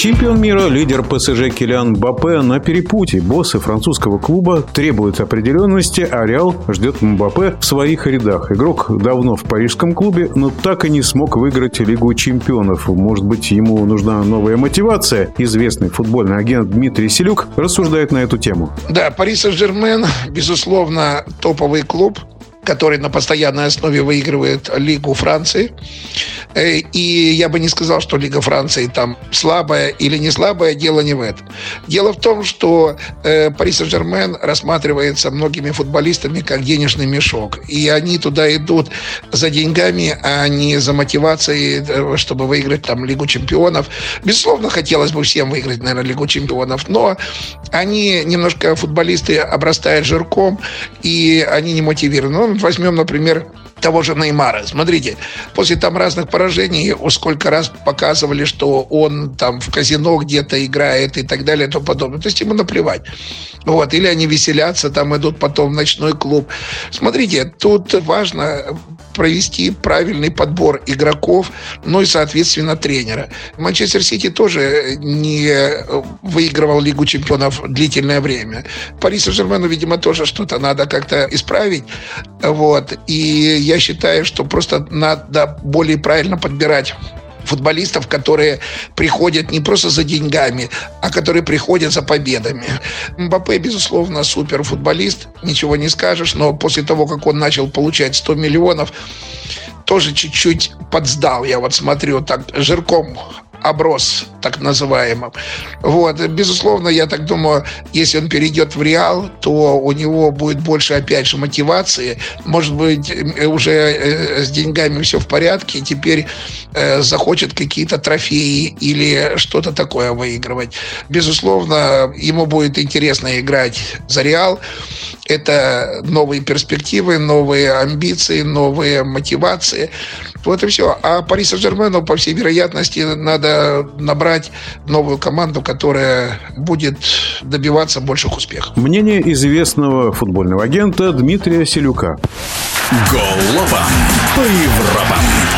Чемпион мира, лидер ПСЖ Килиан Мбаппе на перепутье. Боссы французского клуба требуют определенности, а Реал ждет Мбаппе в своих рядах. Игрок давно в парижском клубе, но так и не смог выиграть Лигу чемпионов. Может быть, ему нужна новая мотивация? Известный футбольный агент Дмитрий Селюк рассуждает на эту тему. Да, Пари Сен-Жермен, безусловно, топовый клуб который на постоянной основе выигрывает Лигу Франции. Э, и я бы не сказал, что Лига Франции там слабая или не слабая, дело не в этом. Дело в том, что э, Пари Сен-Жермен рассматривается многими футболистами как денежный мешок. И они туда идут за деньгами, а не за мотивацией, э, чтобы выиграть там Лигу чемпионов. Безусловно, хотелось бы всем выиграть, наверное, Лигу чемпионов, но они немножко, футболисты, обрастают жирком, и они не мотивированы. Ну, возьмем, например, того же Неймара. Смотрите, после там разных поражений, сколько раз показывали, что он там в казино где-то играет и так далее и тому подобное. То есть ему наплевать. Вот. Или они веселятся, там идут потом в ночной клуб. Смотрите, тут важно провести правильный подбор игроков, ну и, соответственно, тренера. Манчестер Сити тоже не выигрывал Лигу чемпионов длительное время. Пари Сен-Жермену, видимо, тоже что-то надо как-то исправить. Вот. И я считаю, что просто надо более правильно подбирать футболистов, которые приходят не просто за деньгами, а которые приходят за победами. Мбаппе, безусловно, супер футболист, ничего не скажешь, но после того, как он начал получать 100 миллионов, тоже чуть-чуть подсдал. Я вот смотрю, так жирком оброс так называемым. Вот. Безусловно, я так думаю, если он перейдет в Реал, то у него будет больше, опять же, мотивации. Может быть, уже э, с деньгами все в порядке, и теперь э, захочет какие-то трофеи или что-то такое выигрывать. Безусловно, ему будет интересно играть за Реал. Это новые перспективы, новые амбиции, новые мотивации. Вот и все. А Пари Сен-Жермену, по всей вероятности, надо набрать новую команду, которая будет добиваться больших успехов. Мнение известного футбольного агента Дмитрия Селюка. Голова по Европам.